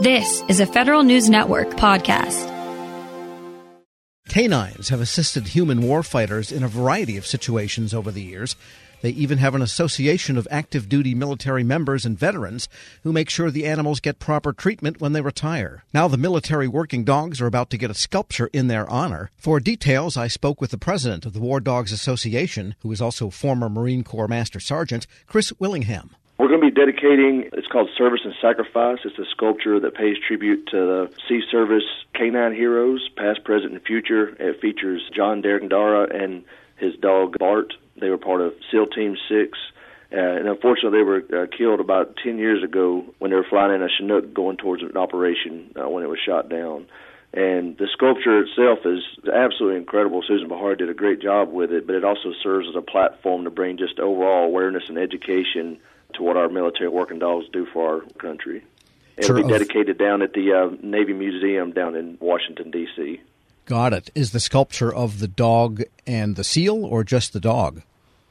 This is a Federal News Network podcast. Canines have assisted human warfighters in a variety of situations over the years. They even have an association of active duty military members and veterans who make sure the animals get proper treatment when they retire. Now, the military working dogs are about to get a sculpture in their honor. For details, I spoke with the president of the War Dogs Association, who is also former Marine Corps Master Sergeant, Chris Willingham. We're going to be dedicating, it's called Service and Sacrifice. It's a sculpture that pays tribute to the Sea Service canine heroes, past, present, and future. It features John Douangdara and his dog Bart. They were part of SEAL Team 6. Uh, and unfortunately, they were uh, killed about 10 years ago when they were flying in a Chinook going towards an operation uh, when it was shot down. And the sculpture itself is absolutely incredible. Susan Bahary did a great job with it, but it also serves as a platform to bring just overall awareness and education to what our military working dogs do for our country. It'll be dedicated down at the uh, Navy Museum down in Washington, D.C. Got it. Is the sculpture of the dog and the seal, or just the dog?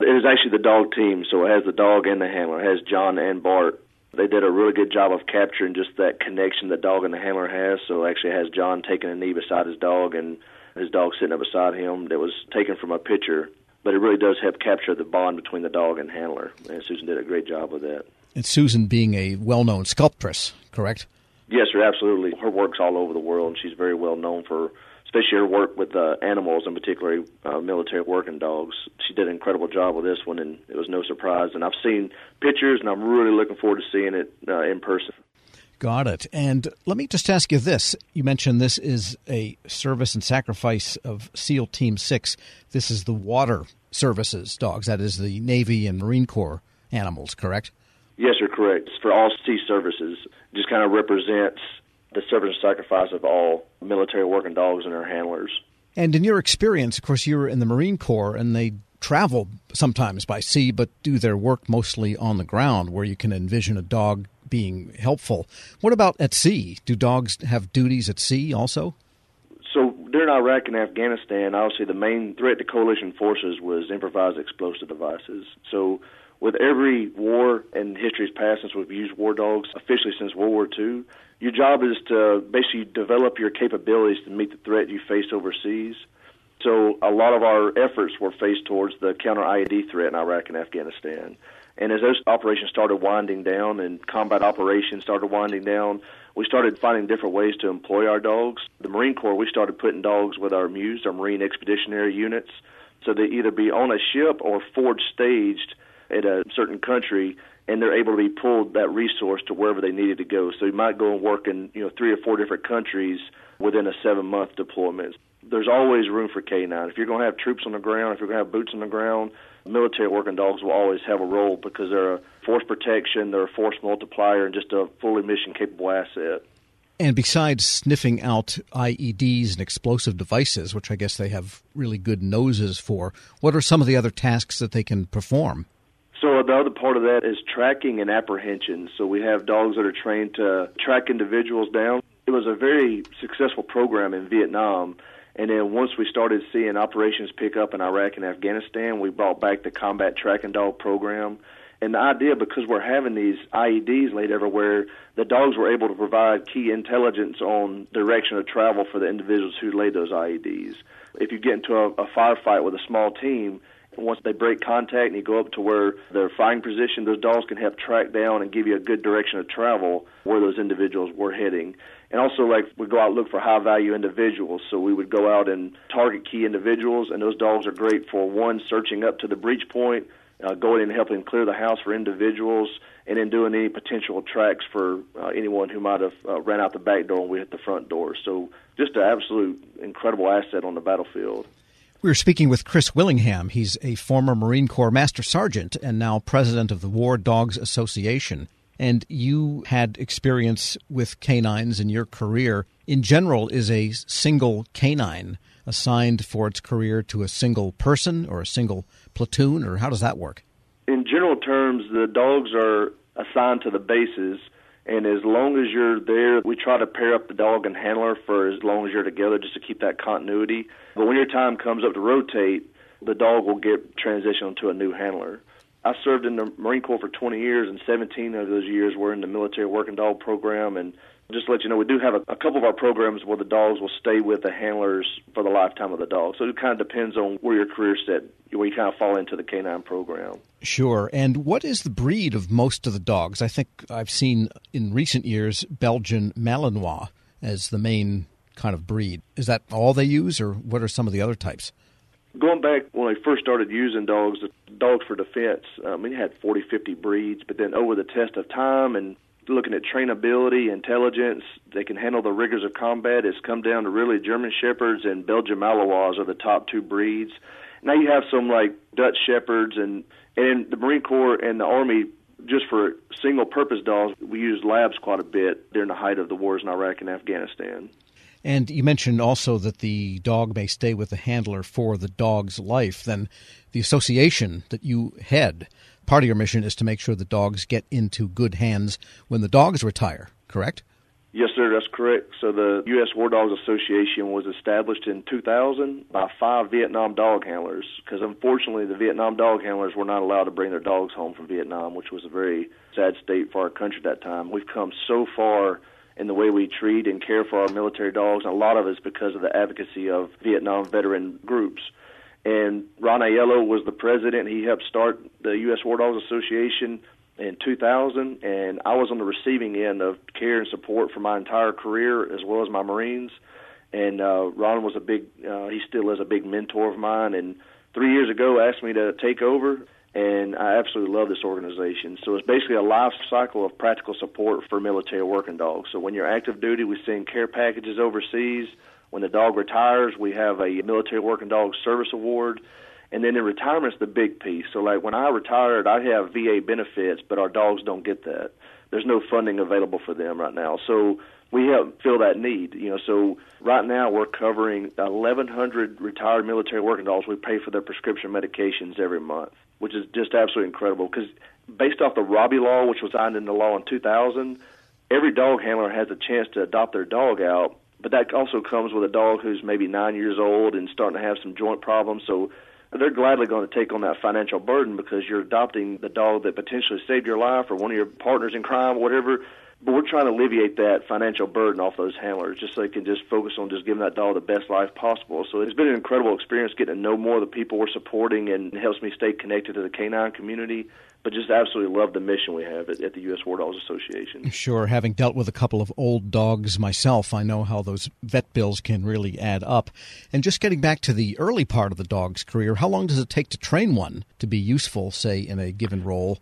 It is actually the dog team, so it has the dog and the handler. It has John and Bart. They did a really good job of capturing just that connection the dog and the handler has. So it actually has John taking a knee beside his dog and his dog sitting up beside him. That was taken from a picture, but it really does help capture the bond between the dog and handler. And Susan did a great job with that. And Susan being a well-known sculptress, correct? Yes, sir, absolutely. Her work's all over the world, and she's very well known for especially her work with uh, animals, and particularly uh, military working dogs. She did an incredible job with this one, and it was no surprise. And I've seen pictures, and I'm really looking forward to seeing it uh, in person. Got it. And let me just ask you this. You mentioned this is a service and sacrifice of SEAL Team 6. This is the water services dogs, that is the Navy and Marine Corps animals, correct? Yes, you're correct. It's for all sea services. It just kind of represents the service and sacrifice of all military working dogs and their handlers. And in your experience, of course, you were in the Marine Corps, and they travel sometimes by sea, but do their work mostly on the ground, where you can envision a dog being helpful. What about at sea? Do dogs have duties at sea also? So during Iraq and Afghanistan, obviously the main threat to coalition forces was improvised explosive devices. So with every war in history's past since we've used war dogs, officially since World War II, your job is to basically develop your capabilities to meet the threat you face overseas. A lot of our efforts were faced towards the counter IED threat in Iraq and Afghanistan. And as those operations started winding down and combat operations started winding down, we started finding different ways to employ our dogs. The Marine Corps, we started putting dogs with our MEUs, our Marine Expeditionary Units, so they either be on a ship or forward staged at a certain country and they're able to be pulled that resource to wherever they needed to go. So you might go and work in you know three or four different countries within a seven month deployment. There's always room for K9. If you're going to have troops on the ground, if you're going to have boots on the ground, military working dogs will always have a role because they're a force protection, they're a force multiplier, and just a fully mission capable asset. And besides sniffing out IEDs and explosive devices, which I guess they have really good noses for, what are some of the other tasks that they can perform? So the other part of that is tracking and apprehension. So we have dogs that are trained to track individuals down. It was a very successful program in Vietnam. And then once we started seeing operations pick up in Iraq and Afghanistan, we brought back the combat tracking dog program. And the idea, because we're having these IEDs laid everywhere, the dogs were able to provide key intelligence on direction of travel for the individuals who laid those IEDs. If you get into a, a firefight with a small team, once they break contact and you go up to where they're fighting position, those dogs can help track down and give you a good direction of travel where those individuals were heading. And also, like, we go out and look for high value individuals. So we would go out and target key individuals, and those dogs are great for one, searching up to the breach point, uh, going in and helping clear the house for individuals, and then doing any potential tracks for uh, anyone who might have uh, ran out the back door and we hit the front door. So just an absolute incredible asset on the battlefield. We are speaking with Chris Willingham. He's a former Marine Corps Master Sergeant and now president of the War Dogs Association. And you had experience with canines in your career. In general, is a single canine assigned for its career to a single person or a single platoon, or how does that work? In general terms, the dogs are assigned to the bases and as long as you're there, we try to pair up the dog and handler for as long as you're together just to keep that continuity. But when your time comes up to rotate, the dog will get transitioned to a new handler. I served in the Marine Corps for 20 years, and 17 of those years were in the military working dog program. And just to let you know, we do have a, a couple of our programs where the dogs will stay with the handlers for the lifetime of the dog. So it kind of depends on where your career set, where you kind of fall into the canine program. Sure. And what is the breed of most of the dogs? I think I've seen in recent years Belgian Malinois as the main kind of breed. Is that all they use, or what are some of the other types? Going back when I first started using dogs, the dogs for defense, um, we had 40, 50 breeds, but then over the test of time and looking at trainability, intelligence, they can handle the rigors of combat. It's come down to really German Shepherds and Belgian Malinois are the top two breeds. Now you have some like Dutch Shepherds and and the Marine Corps and the Army just for single purpose dogs, we used labs quite a bit during the height of the wars in Iraq and Afghanistan. And you mentioned also that the dog may stay with the handler for the dog's life. Then the association that you head, part of your mission is to make sure the dogs get into good hands when the dogs retire, correct? Yes, sir, that's correct. So the U.S. War Dogs Association was established in 2000 by five Vietnam dog handlers because unfortunately the Vietnam dog handlers were not allowed to bring their dogs home from Vietnam, which was a very sad state for our country at that time. We've come so far in the way we treat and care for our military dogs, and a lot of it's because of the advocacy of Vietnam veteran groups. And Ron Aiello was the president. He helped start the U.S. War Dogs Association in 2000, and I was on the receiving end of care and support for my entire career as well as my Marines. And uh, Ron was a big, uh, he still is a big mentor of mine. And three years ago, asked me to take over, and I absolutely love this organization. So it's basically a life cycle of practical support for military working dogs. So when you're active duty, we send care packages overseas. When the dog retires, we have a military working dog service award and then in retirement's the big piece. So like when I retired, I have VA benefits, but our dogs don't get that. There's no funding available for them right now. So we help fill that need. You know, so right now we're covering 1,100 retired military working dogs. We pay for their prescription medications every month, which is just absolutely incredible. Because based off the Robby Law, which was signed into law in 2000, every dog handler has a chance to adopt their dog out. But that also comes with a dog who's maybe nine years old and starting to have some joint problems. So they're gladly going to take on that financial burden because you're adopting the dog that potentially saved your life or one of your partners in crime, whatever. But we're trying to alleviate that financial burden off those handlers just so they can just focus on just giving that dog the best life possible. So it's been an incredible experience getting to know more of the people we're supporting and it helps me stay connected to the canine community but just absolutely love the mission we have at, at, the U.S. War Dogs Association. Sure. Having dealt with a couple of old dogs myself, I know how those vet bills can really add up. And just getting back to the early part of the dog's career, how long does it take to train one to be useful, say, in a given role?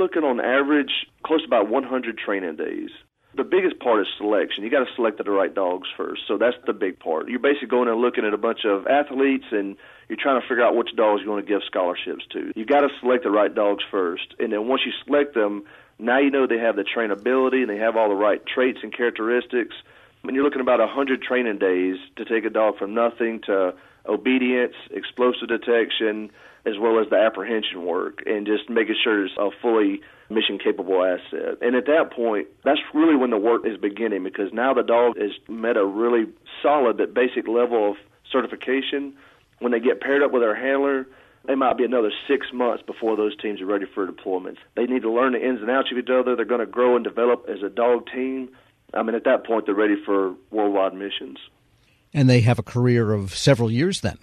Looking on average close to about 100 training days. The biggest part is selection. You got to select the right dogs first. So that's the big part. You're basically going and looking at a bunch of athletes and you're trying to figure out which dogs you want to give scholarships to. You got to select the right dogs first. And then once you select them, now you know they have the trainability and they have all the right traits and characteristics. When you're looking about 100 training days to take a dog from nothing to obedience, explosive detection, as well as the apprehension work, and just making sure it's a fully mission capable asset. And at that point, that's really when the work is beginning because now the dog has met a really solid but basic level of certification. When they get paired up with our handler, they might be another six months before those teams are ready for deployments. They need to learn the ins and outs of each other. They're going to grow and develop as a dog team. I mean, at that point, they're ready for worldwide missions. And they have a career of several years then.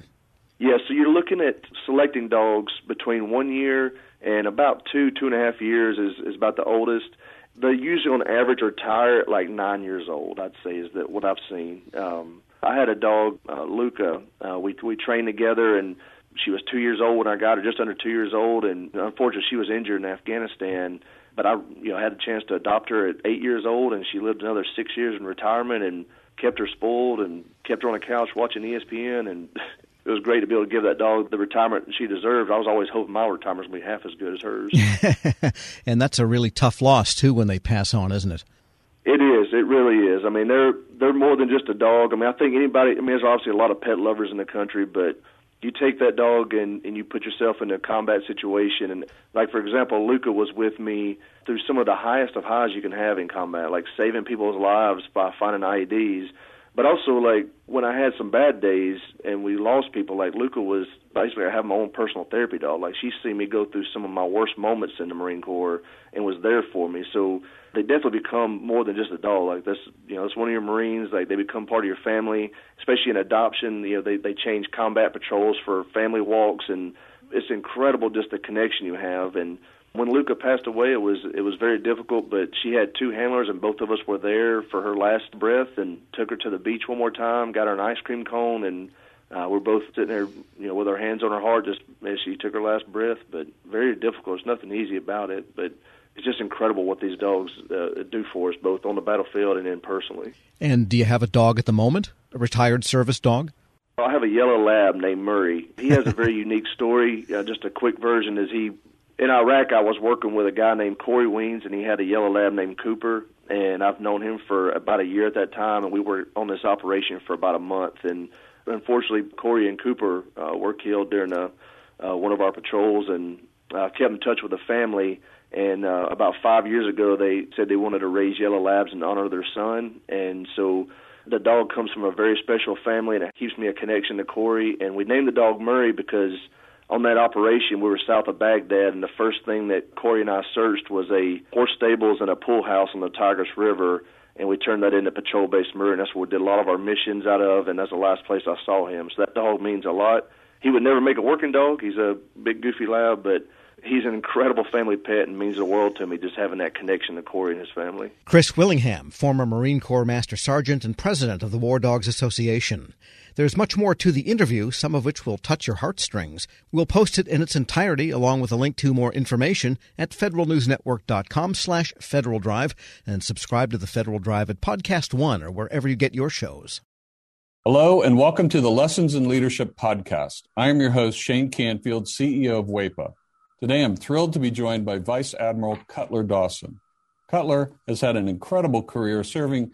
Yeah, so you're looking at selecting dogs between one year and about two, two and a half years is, is about the oldest. They usually, on average, retire at like nine years old. I'd say is that what I've seen. Um, I had a dog, uh, Luca. Uh, we we trained together, and she was two years old when I got her, just under two years old, and unfortunately, she was injured in Afghanistan. But I, you know, had a chance to adopt her at eight years old, and she lived another six years in retirement, and kept her spoiled, and kept her on a couch watching ESPN, and it was great to be able to give that dog the retirement she deserved. I was always hoping my retirement would be half as good as hers. and that's a really tough loss too when they pass on, isn't it? It is. It really is. I mean, they're they're more than just a dog. I mean, I think anybody. I mean, there's obviously a lot of pet lovers in the country, but you take that dog and and you put yourself in a combat situation, and like for example, Luca was with me through some of the highest of highs you can have in combat, like saving people's lives by finding IEDs but also like when I had some bad days and we lost people, like Luca was basically I have my own personal therapy dog. Like she's seen me go through some of my worst moments in the Marine Corps and was there for me. So they definitely become more than just a dog. Like this, you know, it's one of your Marines. Like they become part of your family, especially in adoption. You know, they they change combat patrols for family walks, and it's incredible just the connection you have and when Luca passed away, it was it was very difficult. But she had two handlers, and both of us were there for her last breath, and took her to the beach one more time, got her an ice cream cone, and uh, we're both sitting there, you know, with our hands on her heart, just as she took her last breath. But very difficult. There's nothing easy about it, but it's just incredible what these dogs uh, do for us, both on the battlefield and then personally. And do you have a dog at the moment? A retired service dog? I have a yellow lab named Murray. He has a very unique story. Uh, just a quick version is he in Iraq, I was working with a guy named Kory Wiens, and he had a yellow lab named Cooper. And I've known him for about a year at that time, and we were on this operation for about a month. And unfortunately, Kory and Cooper uh, were killed during a, uh, one of our patrols, and I uh, kept in touch with the family. And uh, about five years ago, they said they wanted to raise yellow labs in honor of their son, and so the dog comes from a very special family, and it keeps me a connection to Corey. And we named the dog Murray because on that operation, we were south of Baghdad, and the first thing that Kory and I searched was a horse stables and a pool house on the Tigris River, and we turned that into Patrol Base Murray, and that's where we did a lot of our missions out of, and that's the last place I saw him. So that dog means a lot. He would never make a working dog. He's a big, goofy lab, but he's an incredible family pet and means the world to me just having that connection to Kory and his family. Chris Willingham, former Marine Corps Master Sergeant and President of the War Dogs Association. There's much more to the interview, some of which will touch your heartstrings. We'll post it in its entirety along with a link to more information at federalnewsnetwork.com slash Federal Drive and subscribe to the Federal Drive at Podcast One or wherever you get your shows. Hello and welcome to the Lessons in Leadership podcast. I am your host, Shane Canfield, CEO of WEPA. Today I'm thrilled to be joined by Vice Admiral Cutler Dawson. Cutler has had an incredible career serving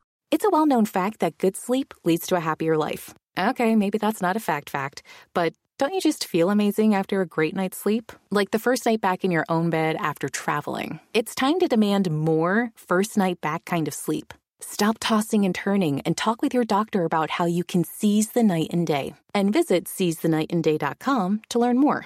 It's a well known fact that good sleep leads to a happier life. Okay, maybe that's not a fact fact, but don't you just feel amazing after a great night's sleep? Like the first night back in your own bed after traveling. It's time to demand more first night back kind of sleep. Stop tossing and turning and talk with your doctor about how you can seize the night and day. And visit seizethenightandday.com to learn more.